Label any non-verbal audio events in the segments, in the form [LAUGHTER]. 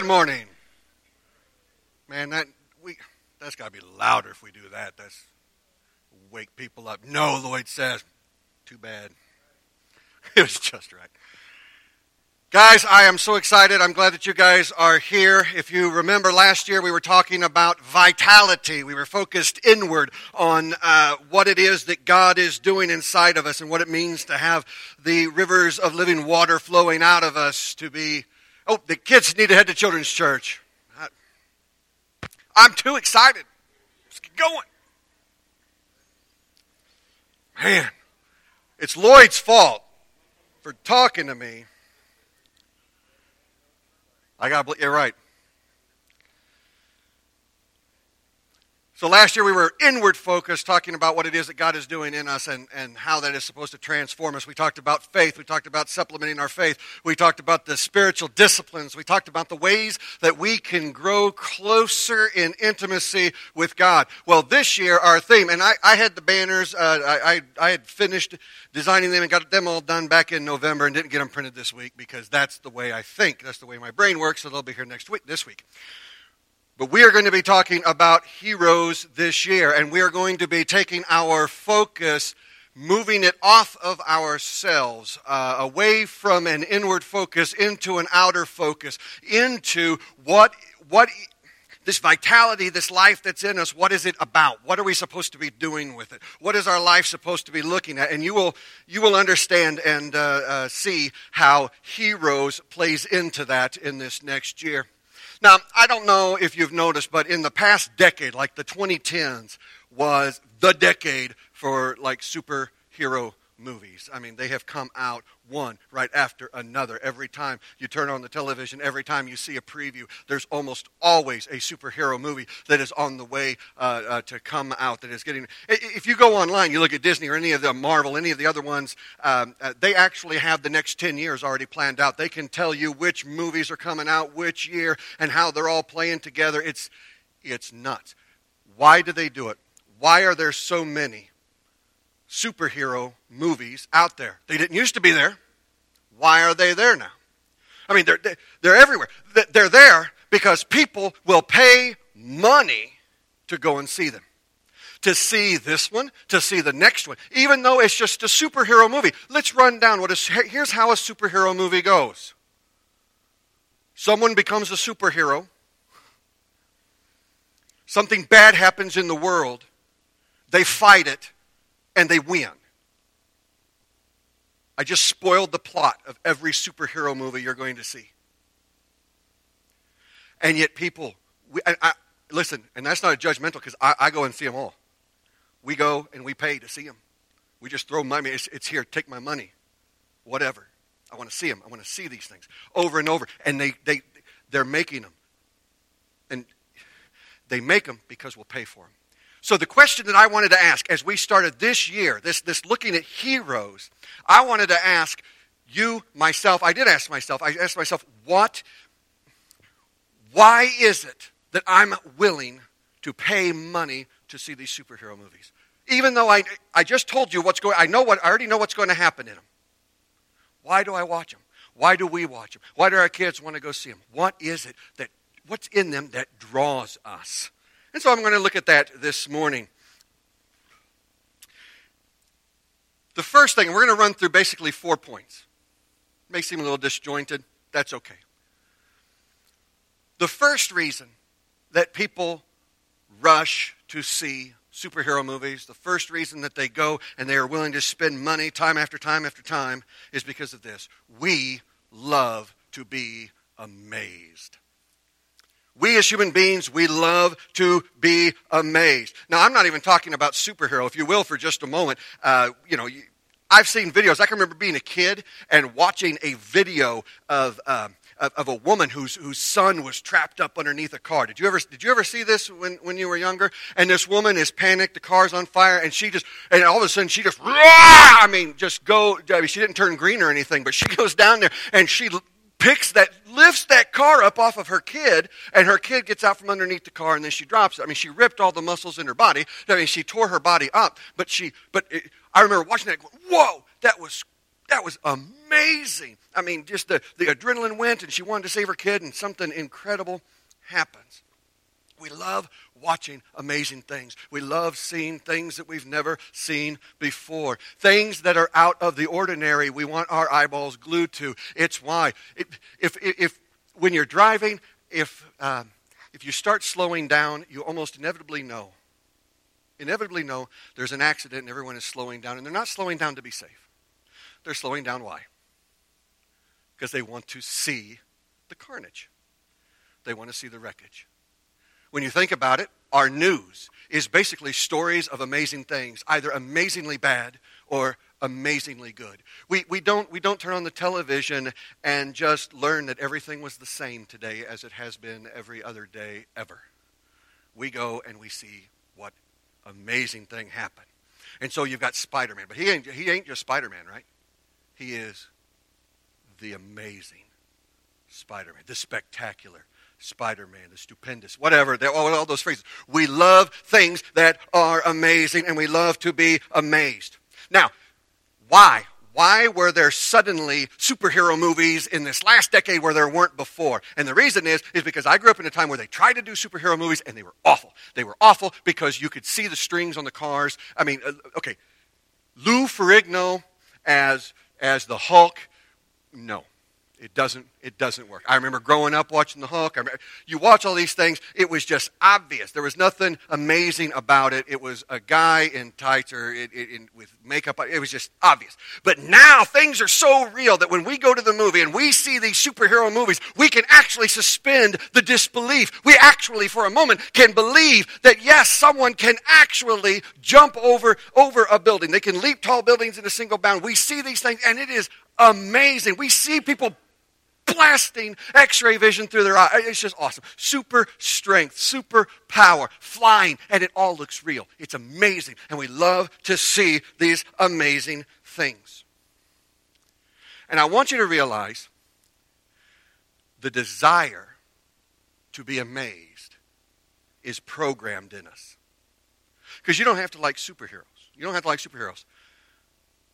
Good morning. Man, that we that's got to be louder if we do that. That's wake people up. No, Lloyd says. Too bad. [LAUGHS] It was just right. Guys, I am so excited. I'm glad that you guys are here. If you remember last year, we were talking about vitality. We were focused inward on uh, what it is that God is doing inside of us and what it means to have the rivers of living water flowing out of us to be. Oh, the kids need to head to children's church. I, I'm too excited. Let's get going. Man, it's Lloyd's fault for talking to me. I got you're right. So last year we were inward focused, talking about what it is that God is doing in us and, and how that is supposed to transform us. We talked about faith. We talked about supplementing our faith. We talked about the spiritual disciplines. We talked about the ways that we can grow closer in intimacy with God. Well, this year our theme, and I, I had the banners. Uh, I, I, I had finished designing them and got them all done back in November and didn't get them printed this week because that's the way I think. That's the way my brain works. So they'll be here next week. This week. But we are going to be talking about heroes this year, and we are going to be taking our focus, moving it off of ourselves, uh, away from an inward focus into an outer focus, into what, what, this vitality, this life that's in us, what is it about? What are we supposed to be doing with it? What is our life supposed to be looking at? And you will, you will understand and uh, uh, see how heroes plays into that in this next year. Now, I don't know if you've noticed, but in the past decade, like the 2010s, was the decade for like superhero movies. I mean, they have come out one right after another. Every time you turn on the television, every time you see a preview, there's almost always a superhero movie that is on the way uh, uh, to come out. That is getting. If you go online, you look at Disney or any of the Marvel, any of the other ones, um, uh, they actually have the next 10 years already planned out. They can tell you which movies are coming out, which year, and how they're all playing together. It's, it's nuts. Why do they do it? Why are there so many? Superhero movies out there. They didn't used to be there. Why are they there now? I mean, they're, they're everywhere. They're there because people will pay money to go and see them. To see this one, to see the next one, even though it's just a superhero movie. Let's run down what is. Here's how a superhero movie goes someone becomes a superhero, something bad happens in the world, they fight it, and they win. I just spoiled the plot of every superhero movie you're going to see. And yet, people, we, I, I, listen, and that's not a judgmental because I, I, go and see them all. We go and we pay to see them. We just throw money. It's, it's here. Take my money. Whatever. I want to see them. I want to see these things over and over. And they, they, they're making them. And they make them because we'll pay for them. So, the question that I wanted to ask as we started this year, this, this looking at heroes, I wanted to ask you, myself, I did ask myself, I asked myself, what, why is it that I'm willing to pay money to see these superhero movies? Even though I, I just told you what's going I know what I already know what's going to happen in them. Why do I watch them? Why do we watch them? Why do our kids want to go see them? What is it that what's in them that draws us? And so I'm going to look at that this morning. The first thing, we're going to run through basically four points. It may seem a little disjointed. That's okay. The first reason that people rush to see superhero movies, the first reason that they go and they are willing to spend money time after time after time is because of this. We love to be amazed. We as human beings, we love to be amazed. Now, I'm not even talking about superhero, if you will, for just a moment. Uh, you know, I've seen videos. I can remember being a kid and watching a video of. Uh, of, a woman whose, whose son was trapped up underneath a car. Did you ever, did you ever see this when, when you were younger? And this woman is panicked, the car's on fire, and she just, and all of a sudden she just, I mean, just go, I mean, she didn't turn green or anything, but she [LAUGHS] goes down there and she picks that, lifts that car up off of her kid, and her kid gets out from underneath the car, and then she drops it. I mean, she ripped all the muscles in her body. I mean, she tore her body up. But she, but it, I remember watching that. Going, Whoa, that was that was amazing. I mean, just the, the adrenaline went, and she wanted to save her kid, and something incredible happens. We love watching amazing things. We love seeing things that we've never seen before. Things that are out of the ordinary, we want our eyeballs glued to. It's why. If, if, if when you're driving, if, uh, if you start slowing down, you almost inevitably know. Inevitably know there's an accident and everyone is slowing down. And they're not slowing down to be safe. They're slowing down why? Because they want to see the carnage. They want to see the wreckage. When you think about it, our news is basically stories of amazing things, either amazingly bad or amazingly good. We, we, don't, we don't turn on the television and just learn that everything was the same today as it has been every other day ever. We go and we see what amazing thing happened. And so you've got Spider Man, but he ain't, he ain't just Spider Man, right? He is the amazing Spider Man, the spectacular Spider Man, the stupendous, whatever, all, all those phrases. We love things that are amazing and we love to be amazed. Now, why? Why were there suddenly superhero movies in this last decade where there weren't before? And the reason is, is because I grew up in a time where they tried to do superhero movies and they were awful. They were awful because you could see the strings on the cars. I mean, uh, okay, Lou Ferrigno as, as the Hulk, no. It doesn't, it doesn't work. I remember growing up watching The Hulk. Remember, you watch all these things, it was just obvious. There was nothing amazing about it. It was a guy in tights or with makeup. It was just obvious. But now things are so real that when we go to the movie and we see these superhero movies, we can actually suspend the disbelief. We actually, for a moment, can believe that yes, someone can actually jump over, over a building. They can leap tall buildings in a single bound. We see these things and it is amazing. We see people blasting x ray vision through their eye. It's just awesome. Super strength, super power, flying, and it all looks real. It's amazing. And we love to see these amazing things. And I want you to realize the desire to be amazed is programmed in us. Because you don't have to like superheroes. You don't have to like superheroes.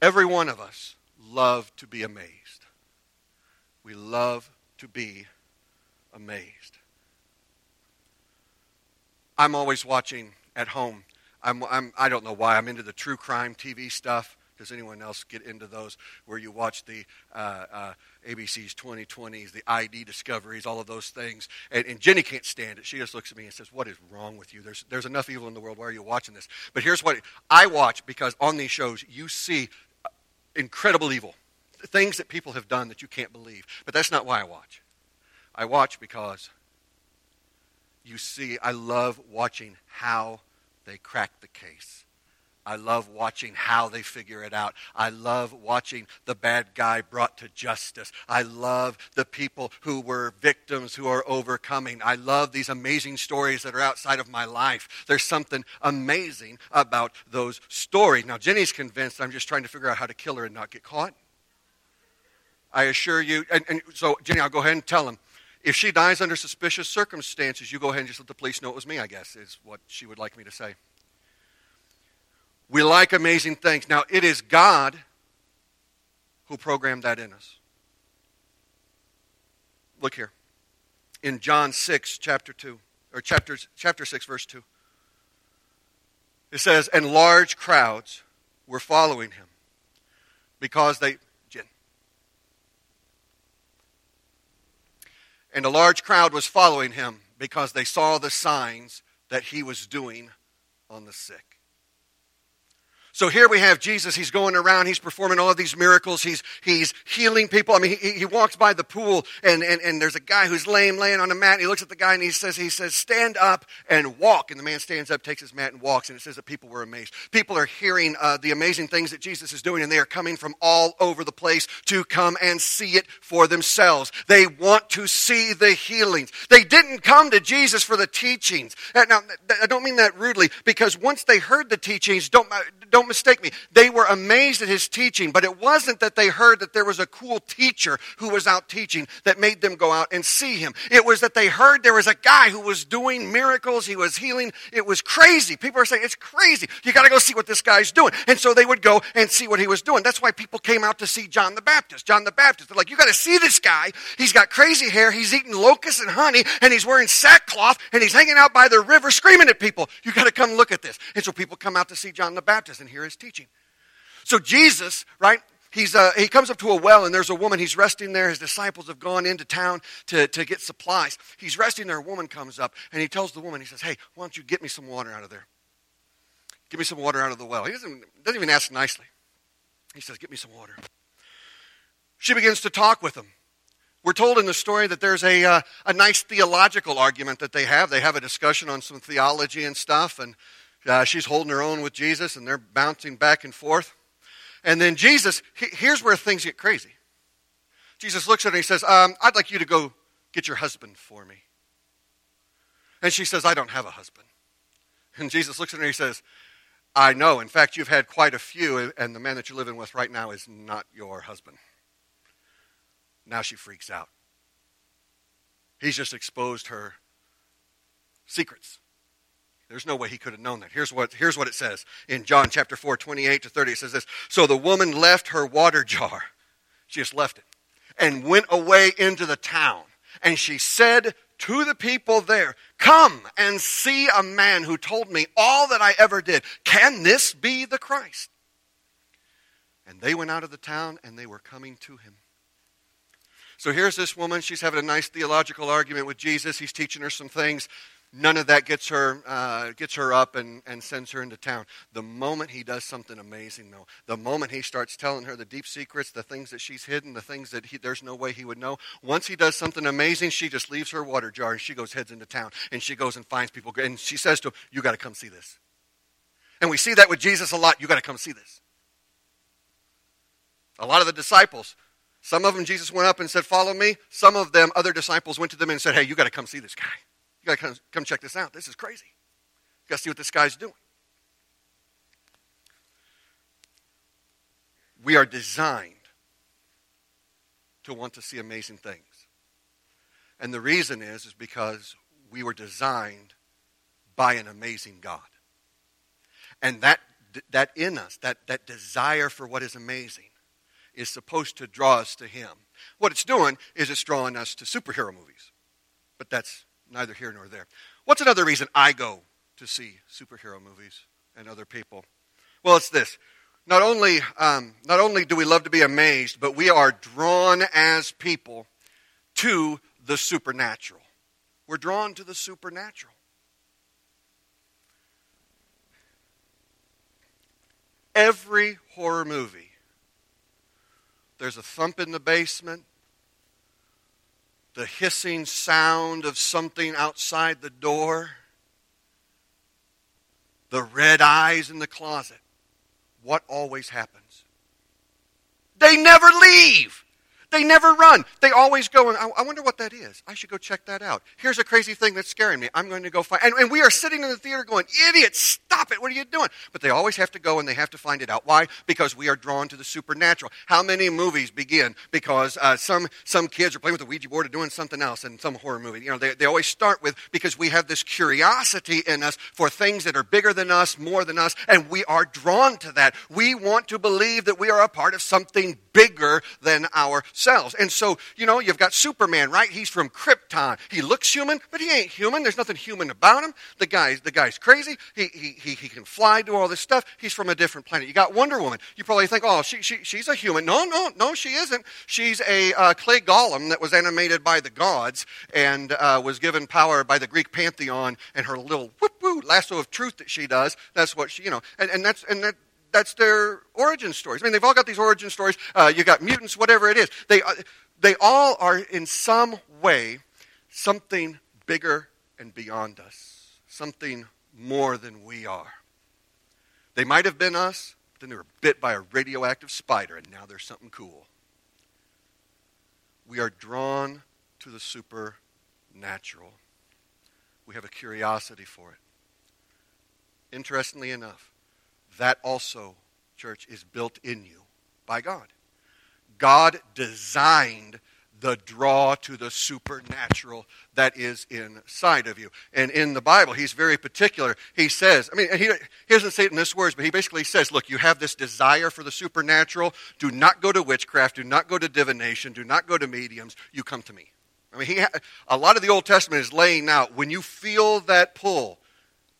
Every one of us love to be amazed. We love to be amazed. I'm always watching at home. I'm, I'm, I don't know why. I'm into the true crime TV stuff. Does anyone else get into those where you watch the uh, uh, ABC's 2020s, the ID discoveries, all of those things? And, and, Jenny can't stand it. She just looks at me and says, What is wrong with you? There's, there's enough evil in the world. Why are you watching this? But here's what I watch because on these shows, you see incredible evil things that people have done that you can't believe. But that's not why I watch. I watch because you see, I love watching how they crack the case. I love watching how they figure it out. I love watching the bad guy brought to justice. I love the people who were victims who are overcoming. I love these amazing stories that are outside of my life. There's something amazing about those stories. Now, Jenny's convinced I'm just trying to figure out how to kill her and not get caught. I assure you. And, and so, Jenny, I'll go ahead and tell him. If she dies under suspicious circumstances, you go ahead and just let the police know it was me, I guess, is what she would like me to say. We like amazing things. Now, it is God who programmed that in us. Look here. In John 6, chapter 2, or chapter, chapter 6, verse 2. It says, And large crowds were following him because they, And a large crowd was following him because they saw the signs that he was doing on the sick. So here we have Jesus. He's going around. He's performing all these miracles. He's, he's healing people. I mean, he, he walks by the pool and, and, and there's a guy who's lame laying on a mat. And he looks at the guy and he says, he says, stand up and walk. And the man stands up, takes his mat and walks. And it says that people were amazed. People are hearing uh, the amazing things that Jesus is doing and they are coming from all over the place to come and see it for themselves. They want to see the healings. They didn't come to Jesus for the teachings. Now, I don't mean that rudely because once they heard the teachings, don't, don't don't mistake me. They were amazed at his teaching, but it wasn't that they heard that there was a cool teacher who was out teaching that made them go out and see him. It was that they heard there was a guy who was doing miracles, he was healing. It was crazy. People are saying, it's crazy. You got to go see what this guy's doing. And so they would go and see what he was doing. That's why people came out to see John the Baptist. John the Baptist. They're like, you got to see this guy. He's got crazy hair, he's eating locusts and honey, and he's wearing sackcloth, and he's hanging out by the river screaming at people. You got to come look at this. And so people come out to see John the Baptist and hear his teaching. So Jesus, right, he's, uh, he comes up to a well and there's a woman. He's resting there. His disciples have gone into town to, to get supplies. He's resting there. A woman comes up and he tells the woman, he says, Hey, why don't you get me some water out of there? Give me some water out of the well. He doesn't, doesn't even ask nicely. He says, Get me some water. She begins to talk with him. We're told in the story that there's a, uh, a nice theological argument that they have. They have a discussion on some theology and stuff, and uh, she's holding her own with Jesus, and they're bouncing back and forth. And then Jesus, he, here's where things get crazy. Jesus looks at her and he says, um, I'd like you to go get your husband for me. And she says, I don't have a husband. And Jesus looks at her and he says, I know. In fact, you've had quite a few, and the man that you're living with right now is not your husband. Now she freaks out. He's just exposed her secrets. There's no way he could have known that. Here's what, here's what it says in John chapter 4, 28 to 30. It says this So the woman left her water jar. She just left it and went away into the town. And she said to the people there, Come and see a man who told me all that I ever did. Can this be the Christ? And they went out of the town and they were coming to him. So here's this woman. She's having a nice theological argument with Jesus. He's teaching her some things. None of that gets her, uh, gets her up and, and sends her into town. The moment he does something amazing, though, the moment he starts telling her the deep secrets, the things that she's hidden, the things that he, there's no way he would know, once he does something amazing, she just leaves her water jar and she goes heads into town. And she goes and finds people. And she says to him, You got to come see this. And we see that with Jesus a lot. You got to come see this. A lot of the disciples, some of them Jesus went up and said, Follow me. Some of them, other disciples went to them and said, Hey, you got to come see this guy. You got to come, come check this out. This is crazy. You got to see what this guy's doing. We are designed to want to see amazing things. And the reason is, is because we were designed by an amazing God. And that, that in us, that, that desire for what is amazing, is supposed to draw us to Him. What it's doing is it's drawing us to superhero movies. But that's neither here nor there. What's another reason I go to see superhero movies and other people? Well, it's this. Not only, um, not only do we love to be amazed, but we are drawn as people to the supernatural. We're drawn to the supernatural. Every horror movie there's a thump in the basement, the hissing sound of something outside the door, the red eyes in the closet. What always happens? They never leave. They never run. They always go, and I, I, wonder what that is. I should go check that out. Here's a crazy thing that's scaring me. I'm going to go find. And, and we are sitting in the theater going, idiots, stop it. What are you doing? But they always have to go and they have to find it out. Why? Because we are drawn to the supernatural. How many movies begin because uh, some, some kids are playing with the Ouija board or doing something else in some horror movie? You know, they, they always start with because we have this curiosity in us for things that are bigger than us, more than us, and we are drawn to that. We want to believe that we are a part of something bigger than ourselves. And so, you know, you've got Superman, right? He's from Krypton. He looks human, but he ain't human. There's nothing human about him. The guy's, the guy's crazy. He, he, he, he can fly, do all this stuff. He's from a different planet. You got Wonder Woman. You probably think, oh, she, she, she's a human. No, no, no, she isn't. She's a uh, clay golem that was animated by the gods and uh, was given power by the Greek pantheon and her little whoop whoop lasso of truth that she does. That's what she, you know, and, and that's, and that, that's their origin stories. I mean, they've all got these origin stories. Uh, you got mutants, whatever it is. They, uh, they all are in some way something bigger and beyond us, something more than we are. They might have been us, but then they were bit by a radioactive spider, and now they're something cool. We are drawn to the supernatural. We have a curiosity for it. Interestingly enough, that also, church, is built in you by God. God designed the draw to the supernatural that is inside of you. And in the Bible, he's very particular. He says, I mean, he, he doesn't say it in this words, but he basically says, look, you have this desire for the supernatural. Do not go to witchcraft. Do not go to divination. Do not go to mediums. You come to me. I mean, he, a lot of the Old Testament is laying out when you feel that pull,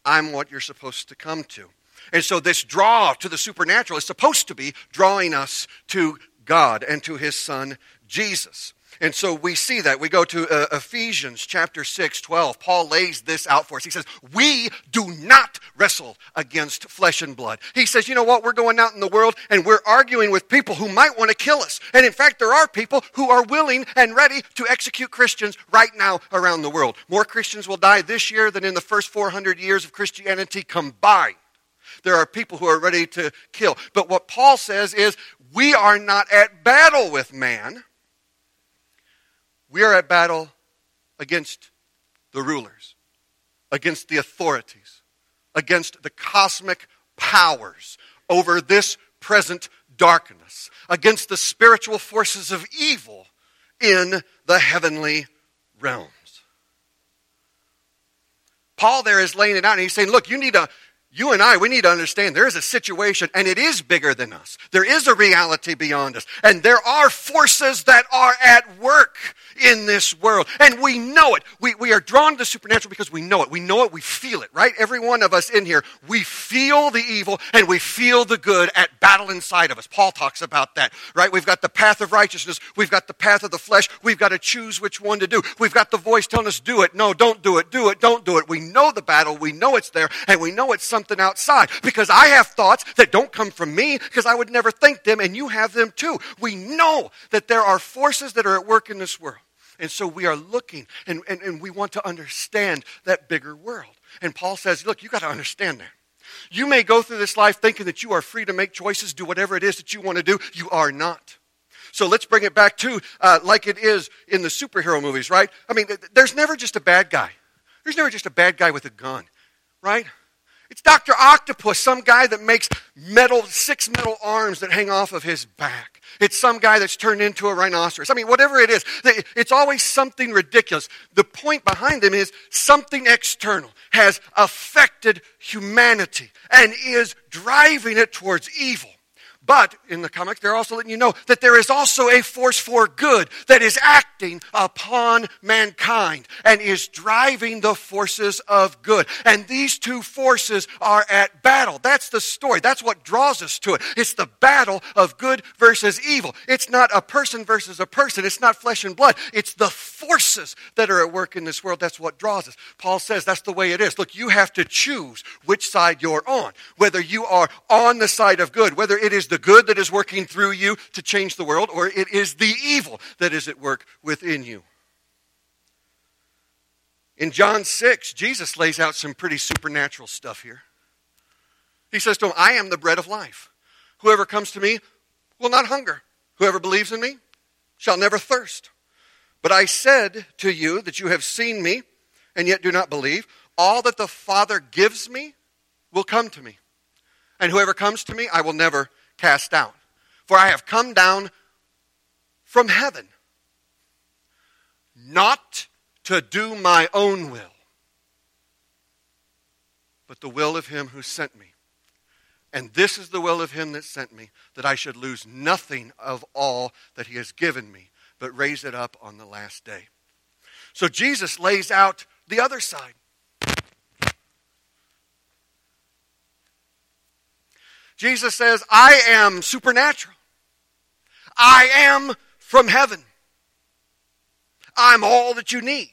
I'm what you're supposed to come to. And so this draw to the supernatural is supposed to be drawing us to God and to his son Jesus. And so we see that. We go to uh, Ephesians chapter 6, 12. Paul lays this out for us. He says, We do not wrestle against flesh and blood. He says, You know what? We're going out in the world and we're arguing with people who might want to kill us. And in fact, there are people who are willing and ready to execute Christians right now around the world. More Christians will die this year than in the first 400 years of Christianity combined. There are people who are ready to kill. But what Paul says is, we are not at battle with man. We are at battle against the rulers, against the authorities, against the cosmic powers over this present darkness, against the spiritual forces of evil in the heavenly realms. Paul there is laying it out and he's saying, look, you need to you and I, we need to understand there is a situation and it is bigger than us. There is a reality beyond us. And there are forces that are at work in this world. And we know it. We, we are drawn to the supernatural because we know it. We know it. We feel it, right? Every one of us in here, we feel the evil and we feel the good at battle inside of us. Paul talks about that, right? We've got the path of righteousness. We've got the path of the flesh. We've got to choose which one to do. We've got the voice telling us, do it. No, don't do it. Do it. Don't do it. We know the battle. We know it's there and we know it's something something outside because I have thoughts that don't come from me because I would never think them and you have them too. We know that there are forces that are at work in this world. And so we are looking and, and, and we want to understand that bigger world. And Paul says, look, you got to understand that. You may go through this life thinking that you are free to make choices, do whatever it is that you want to do. You are not. So let's bring it back to uh, like it is in the superhero movies, right? I mean, there's never just a bad guy. There's never just a bad guy with a gun, right? It's Dr. Octopus, some guy that makes metal, six metal arms that hang off of his back. It's some guy that's turned into a rhinoceros. I mean, whatever it is, it's always something ridiculous. The point behind them is something external has affected humanity and is driving it towards evil. But in the comics, they're also letting you know that there is also a force for good that is acting upon mankind and is driving the forces of good. And these two forces are at battle. That's the story. That's what draws us to it. It's the battle of good versus evil. It's not a person versus a person. It's not flesh and blood. It's the forces that are at work in this world. That's what draws us. Paul says that's the way it is. Look, you have to choose which side you're on. Whether you are on the side of good, whether it is the the good that is working through you to change the world, or it is the evil that is at work within you. In John 6, Jesus lays out some pretty supernatural stuff here. He says to him, I am the bread of life. Whoever comes to me will not hunger. Whoever believes in me shall never thirst. But I said to you that you have seen me and yet do not believe. All that the Father gives me will come to me. And whoever comes to me, I will never cast down. For I have come down from heaven, not to do my own will, but the will of him who sent me. And this is the will of him that sent me, that I should lose nothing of all that he has given me, but raise it up on the last day. So Jesus lays out the other side. Jesus says, I am supernatural. I am from heaven. I'm all that you need.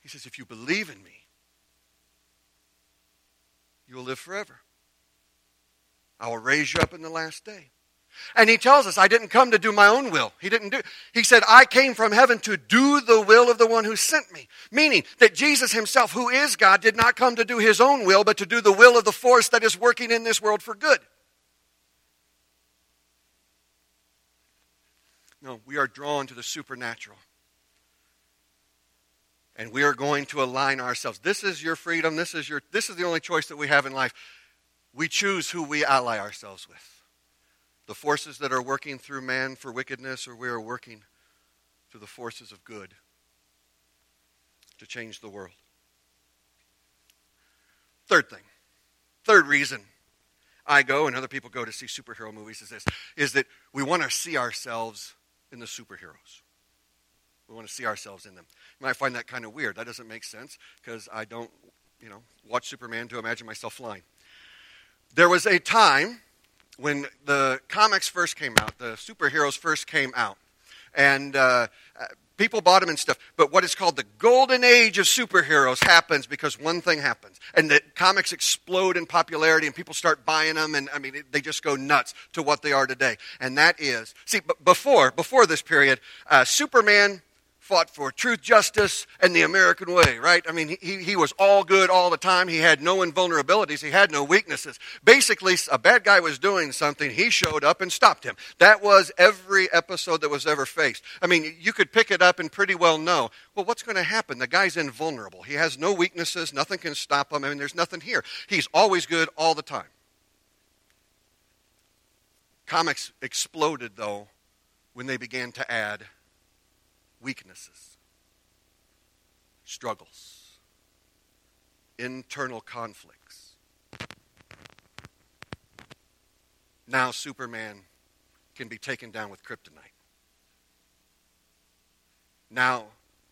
He says, if you believe in me, you will live forever. I will raise you up in the last day. And he tells us, I didn't come to do my own will. He didn't do, he said, I came from heaven to do the will of the one who sent me. Meaning that Jesus himself, who is God, did not come to do his own will, but to do the will of the force that is working in this world for good. No, we are drawn to the supernatural. And we are going to align ourselves. This is your freedom. This is, your, this is the only choice that we have in life. We choose who we ally ourselves with. The forces that are working through man for wickedness, or we are working through the forces of good to change the world. Third thing, third reason I go and other people go to see superhero movies is this is that we want to see ourselves in the superheroes. We want to see ourselves in them. You might find that kind of weird. That doesn't make sense because I don't, you know, watch Superman to imagine myself flying. There was a time when the comics first came out, the superheroes first came out, and uh, People bought them and stuff. But what is called the golden age of superheroes happens because one thing happens. And the comics explode in popularity and people start buying them. And I mean, they just go nuts to what they are today. And that is, see, before, before this period, uh, Superman fought for truth, justice, and the American way, right? I mean, he, he was all good all the time. He had no invulnerabilities. He had no weaknesses. Basically, a bad guy was doing something. He showed up and stopped him. That was every episode that was ever faced. I mean, you could pick it up and pretty well know, well, what's going to happen? The guy's invulnerable. He has no weaknesses. Nothing can stop him. I mean, there's nothing here. He's always good all the time. Comics exploded, though, when they began to add weaknesses, struggles, internal conflicts. Now, Superman can be taken down with kryptonite. Now,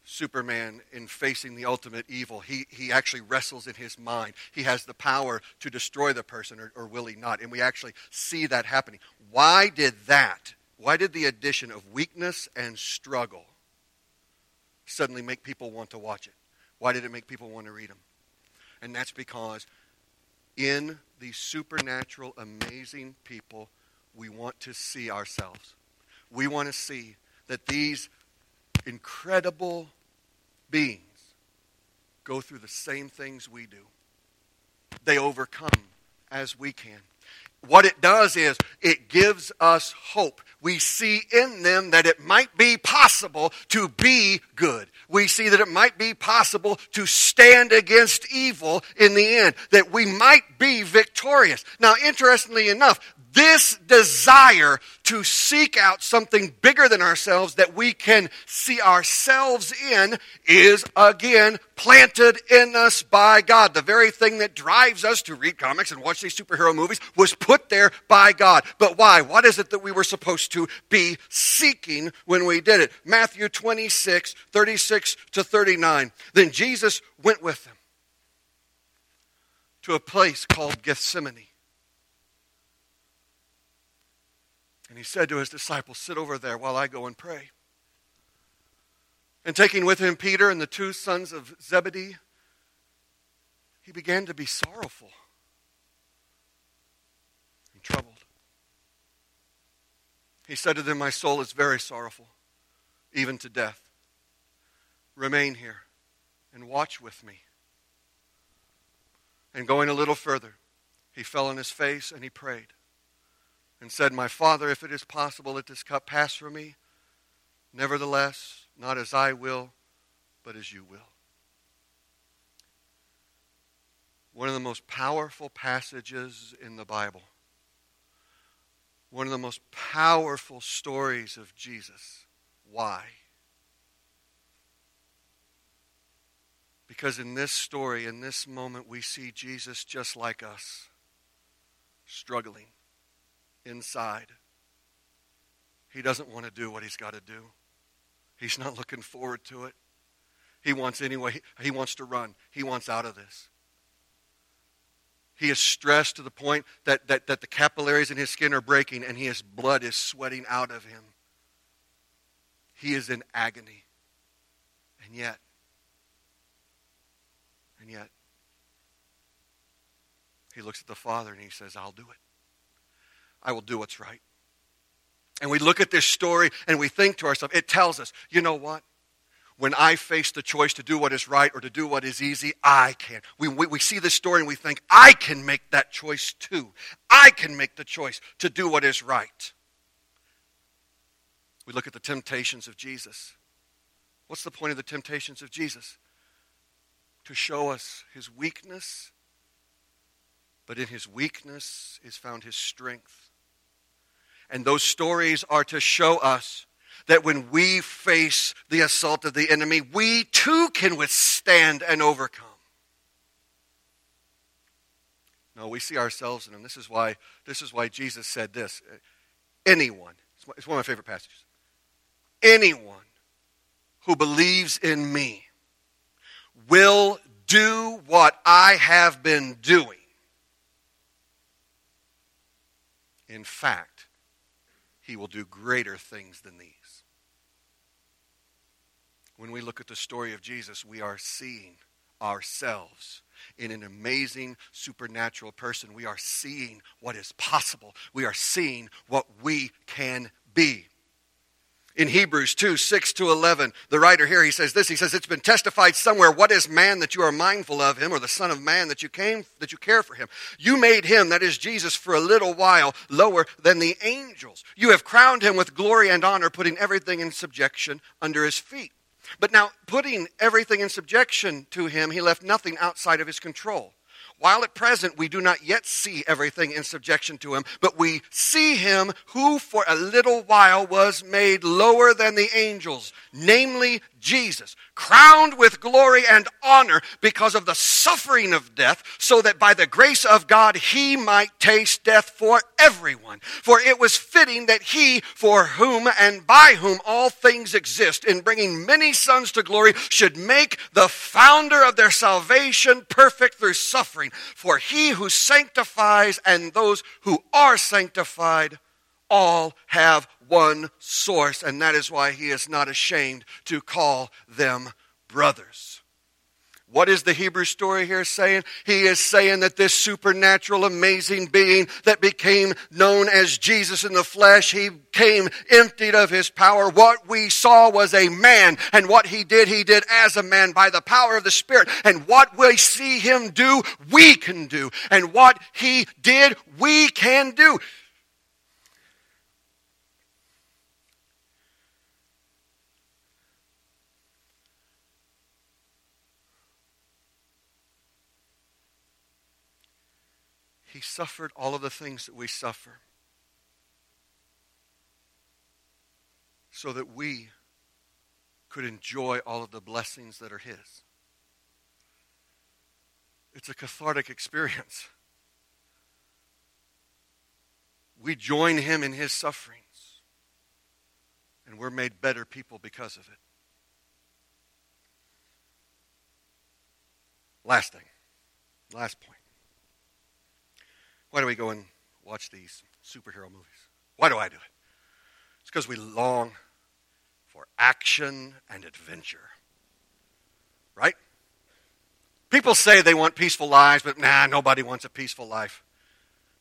Superman, in facing the ultimate evil, he, he actually wrestles in his mind. He has the power to destroy the person, or, or will he not? And we actually see that happening. Why did that? Why did the addition of weakness and struggle suddenly make people want to watch it? Why did it make people want to read them? And that's because in these supernatural, amazing people, we want to see ourselves. We want to see that these incredible beings go through the same things we do. They overcome as we can what it does is it gives us hope. We see in them that it might be possible to be good. We see that it might be possible to stand against evil in the end, that we might be victorious. Now, interestingly enough, this desire to seek out something bigger than ourselves that we can see ourselves in is again planted in us by God. The very thing that drives us to read comics and watch these superhero movies was put there by God. But why? What is it that we were supposed to be seeking when we did it? Matthew 26, 36 to 39. Then Jesus went with them to a place called Gethsemane And he said to his disciples, Sit over there while I go and pray. And taking with him Peter and the two sons of Zebedee, he began to be sorrowful and troubled. He said to them, My soul is very sorrowful, even to death. Remain here and watch with me. And going a little further, he fell on his face and he prayed and said, My Father, if it is possible, let this cup pass from me. Nevertheless, not as I will, but as you will. One of the most powerful passages in the Bible. One of the most powerful stories of Jesus. Why? Because in this story, in this moment, we see Jesus just like us, struggling inside. He doesn't want to do what he's got to do. He's not looking forward to it. He wants anyway, he wants to run. He wants out of this. He is stressed to the point that, that, that the capillaries in his skin are breaking and his blood is sweating out of him. He is in agony. And yet, and yet, he looks at the Father and he says, I'll do it. I will do what's right. And we look at this story and we think to ourselves, it tells us, you know what? When I face the choice to do what is right or to do what is easy, I can. We, we, we see this story and we think, I can make that choice too. I can make the choice to do what is right. We look at the temptations of Jesus. What's the point of the temptations of Jesus? to show us his weakness, but in his weakness is found his strength. And those stories are to show us that when we face the assault of the enemy, we too can withstand and overcome. No, we see ourselves in them. This is why, this is why Jesus said this. Anyone, it's one of my favorite passages. Anyone who believes in me will do what I have been doing. In fact, he will do greater things than these. When we look at the story of Jesus, we are seeing ourselves in an amazing supernatural person. We are seeing what is possible. We are seeing what we can be. In Hebrews 2 6 to 11, the writer here, he says this. He says, It's been testified somewhere, what is man that you are mindful of him, or the Son of Man that you came, that you care for him? You made him, that is Jesus, for a little while lower than the angels. You have crowned him with glory and honor, putting everything in subjection under his feet. But now, putting everything in subjection to him, he left nothing outside of his control. While at present we do not yet see everything in subjection to him, but we see him who for a little while was made lower than the angels, namely Jesus, crowned with glory and honor because of the suffering of death, so that by the grace of God he might taste death for everyone. For it was fitting that he, for whom and by whom all things exist, in bringing many sons to glory, should make the founder of their salvation perfect through suffering. For he who sanctifies and those who are sanctified all have one source, and that is why he is not ashamed to call them brothers. What is the Hebrew story here saying? He is saying that this supernatural, amazing being that became known as Jesus in the flesh, he came emptied of his power. What we saw was a man, and what he did, he did as a man by the power of the Spirit. And what we see him do, we can do. And what he did, we can do. He suffered all of the things that we suffer so that we could enjoy all of the blessings that are His. It's a cathartic experience. We join Him in His sufferings, and we're made better people because of it. Last thing, last point. Why do we go and watch these superhero movies? Why do I do it? It's because we long for action and adventure. Right? People say they want peaceful lives, but nah, nobody wants a peaceful life.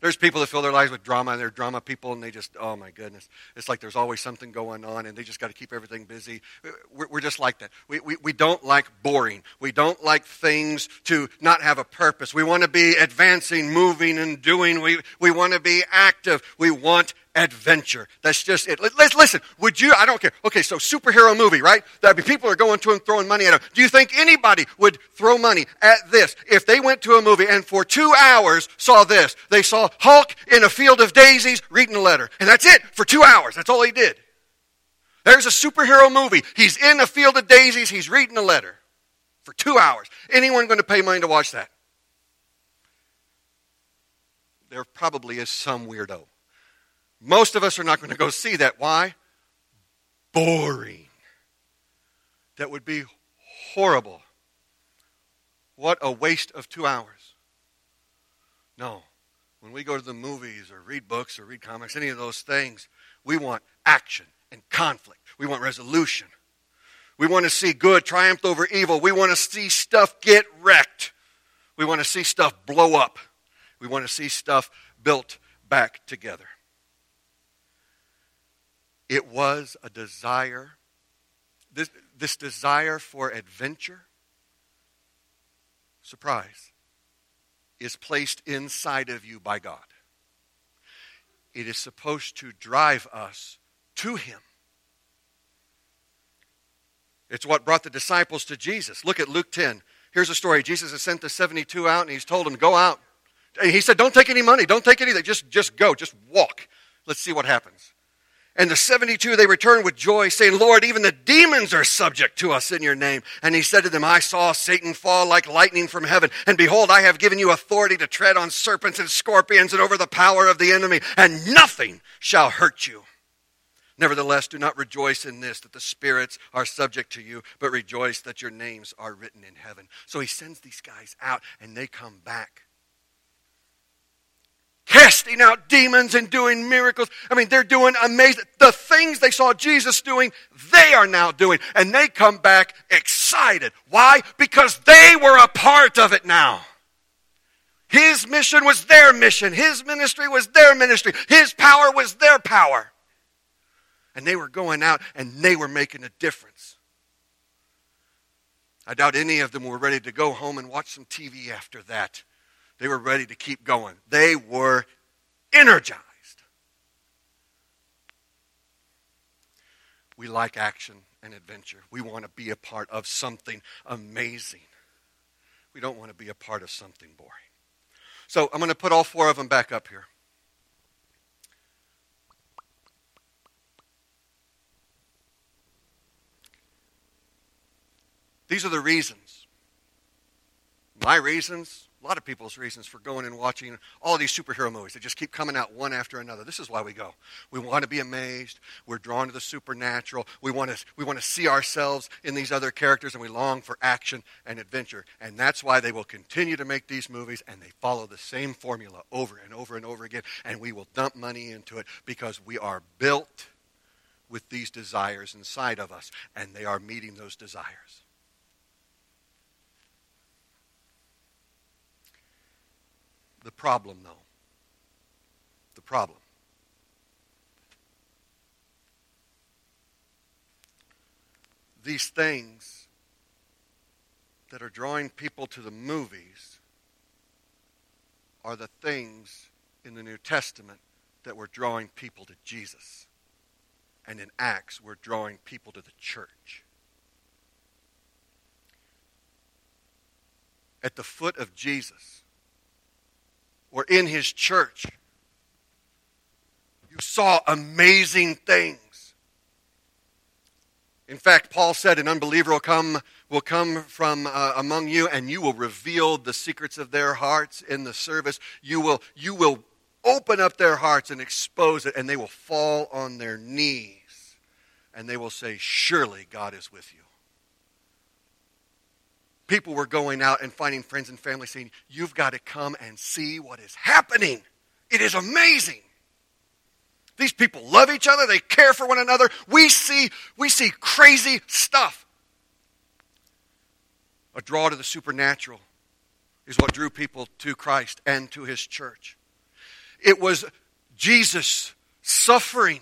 There's people that fill their lives with drama, and they're drama people, and they just, oh my goodness. It's like there's always something going on, and they just got to keep everything busy. We're, we're just like that. We, we, we don't like boring. We don't like things to not have a purpose. We want to be advancing, moving, and doing. We, we want to be active. We want adventure. That's just it. Let's listen. Would you? I don't care. Okay, so superhero movie, right? That people are going to and throwing money at them. Do you think anybody would throw money at this if they went to a movie and for two hours saw this? They saw Hulk in a field of daisies reading a letter, and that's it for two hours. That's all he did. There's a superhero movie. He's in a field of daisies. He's reading a letter for two hours. Anyone going to pay money to watch that? There probably is some weirdo most of us are not going to go see that. Why? Boring. That would be horrible. What a waste of two hours. No. When we go to the movies or read books or read comics, any of those things, we want action and conflict. We want resolution. We want to see good triumph over evil. We want to see stuff get wrecked. We want to see stuff blow up. We want to see stuff built back together. It was a desire, this, this desire for adventure, surprise, is placed inside of you by God. It is supposed to drive us to Him. It's what brought the disciples to Jesus. Look at Luke 10. Here's a story. Jesus has sent the 72 out and he's told them, go out. He said, don't take any money. Don't take anything. Just, just go. Just walk. Let's see what happens. And the 72, they returned with joy, saying, Lord, even the demons are subject to us in your name. And he said to them, I saw Satan fall like lightning from heaven. And behold, I have given you authority to tread on serpents and scorpions and over the power of the enemy, and nothing shall hurt you. Nevertheless, do not rejoice in this, that the spirits are subject to you, but rejoice that your names are written in heaven. So he sends these guys out, and they come back casting out demons and doing miracles. I mean, they're doing amazing. The things they saw Jesus doing, they are now doing. And they come back excited. Why? Because they were a part of it now. His mission was their mission. His ministry was their ministry. His power was their power. And they were going out and they were making a difference. I doubt any of them were ready to go home and watch some TV after that. They were ready to keep going. They were energized. We like action and adventure. We want to be a part of something amazing. We don't want to be a part of something boring. So I'm going to put all four of them back up here. These are the reasons. My reasons, a lot of people's reasons for going and watching all these superhero movies. They just keep coming out one after another. This is why we go. We want to be amazed. We're drawn to the supernatural. We want to, we want to see ourselves in these other characters, and we long for action and adventure. And that's why they will continue to make these movies, and they follow the same formula over and over and over again. And we will dump money into it because we are built with these desires inside of us, and they are meeting those desires. The problem, though, the problem. These things that are drawing people to the movies are the things in the New Testament that were drawing people to Jesus. And in Acts, we're drawing people to the church. At the foot of Jesus, or in his church. You saw amazing things. In fact, Paul said, An unbeliever will come, will come from uh, among you, and you will reveal the secrets of their hearts in the service. You will, you will open up their hearts and expose it, and they will fall on their knees, and they will say, Surely God is with you people were going out and finding friends and family saying, You've got to come and see what is happening. It is amazing. These people love each other, they care for one another. We see, we see crazy stuff. A draw to the supernatural is what drew people to Christ and to his church. It was Jesus suffering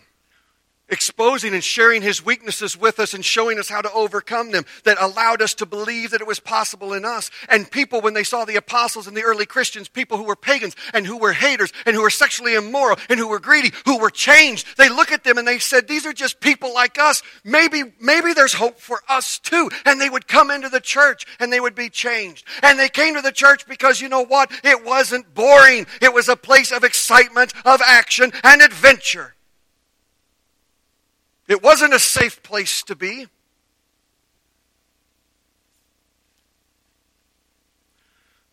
exposing and sharing his weaknesses with us and showing us how to overcome them that allowed us to believe that it was possible in us. And people, when they saw the apostles and the early Christians, people who were pagans and who were haters and who were sexually immoral and who were greedy, who were changed, they look at them and they said, These are just people like us. Maybe, maybe there's hope for us too. And they would come into the church and they would be changed. And they came to the church because you know what? It wasn't boring. It was a place of excitement, of action, and adventure. It wasn't a safe place to be.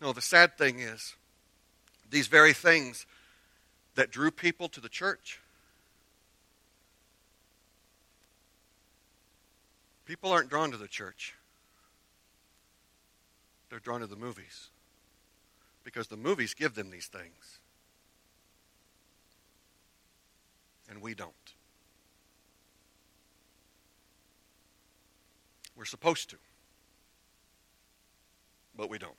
No, the sad thing is, these very things that drew people to the church, people aren't drawn to the church. They're drawn to the movies because the movies give them these things. And we don't. We're supposed to, but we don't.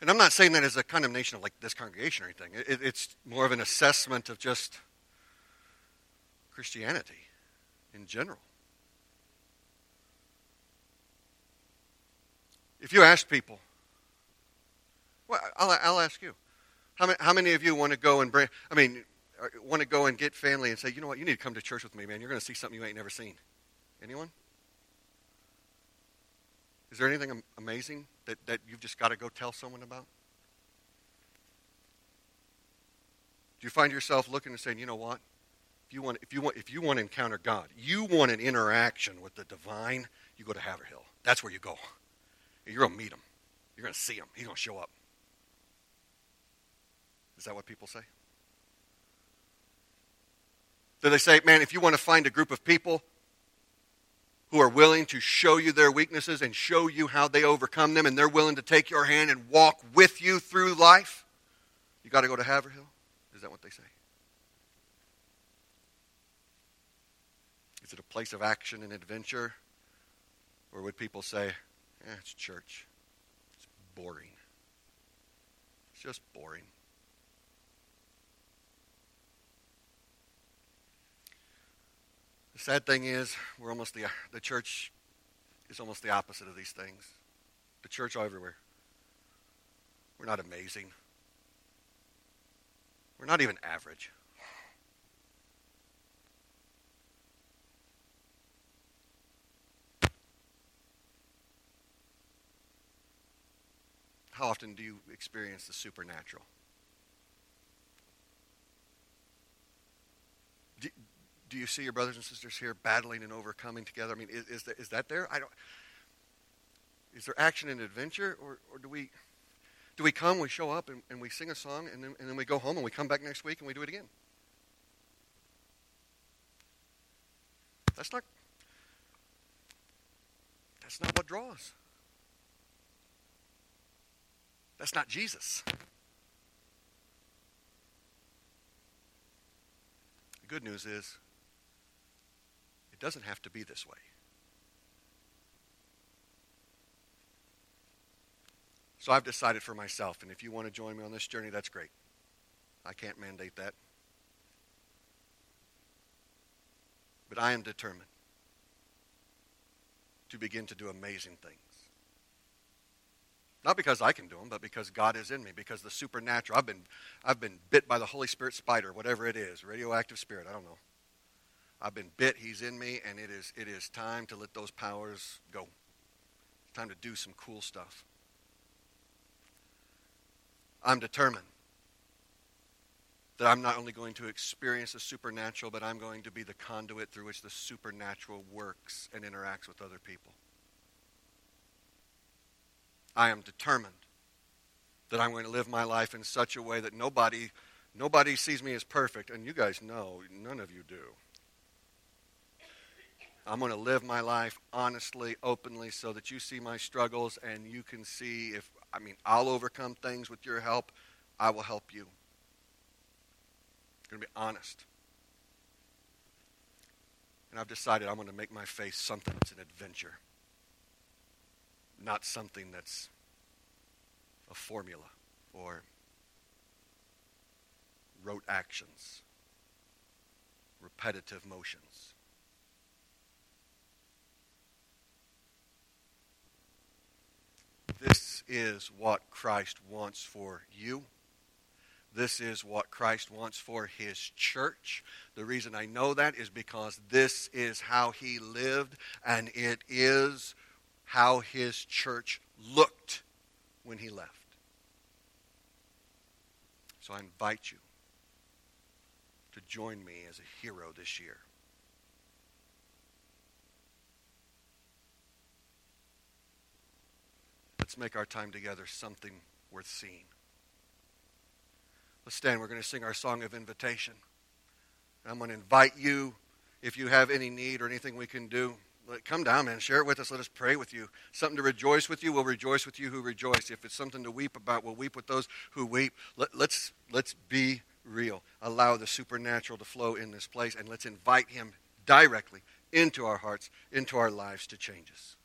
And I'm not saying that as a condemnation of like this congregation or anything. It, it's more of an assessment of just Christianity in general. If you ask people, well, I'll, I'll ask you, how many, how many of you want to go and bring, I mean, uh, want to go and get family and say, you know what, you need to come to church with me, man. You're going to see something you ain't never seen. Anyone? Is there anything amazing that, that you've just got to go tell someone about? Do you find yourself looking and saying, you know what? If you want, if you want, if you want to encounter God, you want an interaction with the divine, you go to Haverhill. That's where you go. You're going to meet him. You're going to see him. He's going to show up. Is that what people say? Do they say, man, if you want to find a group of people who are willing to show you their weaknesses and show you how they overcome them, and they're willing to take your hand and walk with you through life, you got to go to Haverhill? Is that what they say? Is it a place of action and adventure? Or would people say, eh, it's church? It's boring. It's just boring. The sad thing is, we're almost the, the church is almost the opposite of these things. The church all everywhere. We're not amazing. We're not even average. How often do you experience the supernatural? Do, do you see your brothers and sisters here battling and overcoming together? I mean, is, is, that, is that there? I don't. Is there action and adventure, or, or do we do we come, we show up, and, and we sing a song, and then, and then we go home, and we come back next week, and we do it again? That's not. That's not what draws. That's not Jesus. The good news is, it doesn't have to be this way. So I've decided for myself, and if you want to join me on this journey, that's great. I can't mandate that. But I am determined to begin to do amazing things. Not because I can do them, but because God is in me, because the supernatural. I've been, I've been bit by the Holy Spirit spider, whatever it is, radioactive spirit, I don't know. I've been bit, he's in me, and it is, it is time to let those powers go. It's time to do some cool stuff. I'm determined that I'm not only going to experience the supernatural, but I'm going to be the conduit through which the supernatural works and interacts with other people. I am determined that I'm going to live my life in such a way that nobody nobody sees me as perfect and you guys know none of you do. I'm going to live my life honestly, openly so that you see my struggles and you can see if I mean, I'll overcome things with your help. I will help you. I'm going to be honest. And I've decided I'm going to make my faith something that's an adventure, not something that's a formula or rote actions, repetitive motions. This is what Christ wants for you. This is what Christ wants for his church. The reason I know that is because this is how he lived, and it is how his church looked when he left. So I invite you to join me as a hero this year. Let's make our time together something worth seeing. Let's stand. We're going to sing our song of invitation. I'm going to invite you, if you have any need or anything we can do, come down, man. Share it with us. Let us pray with you. Something to rejoice with you, we'll rejoice with you who rejoice. If it's something to weep about, we'll weep with those who weep. Let, let's, let's be real. Allow the supernatural to flow in this place, and let's invite Him directly into our hearts, into our lives to change us.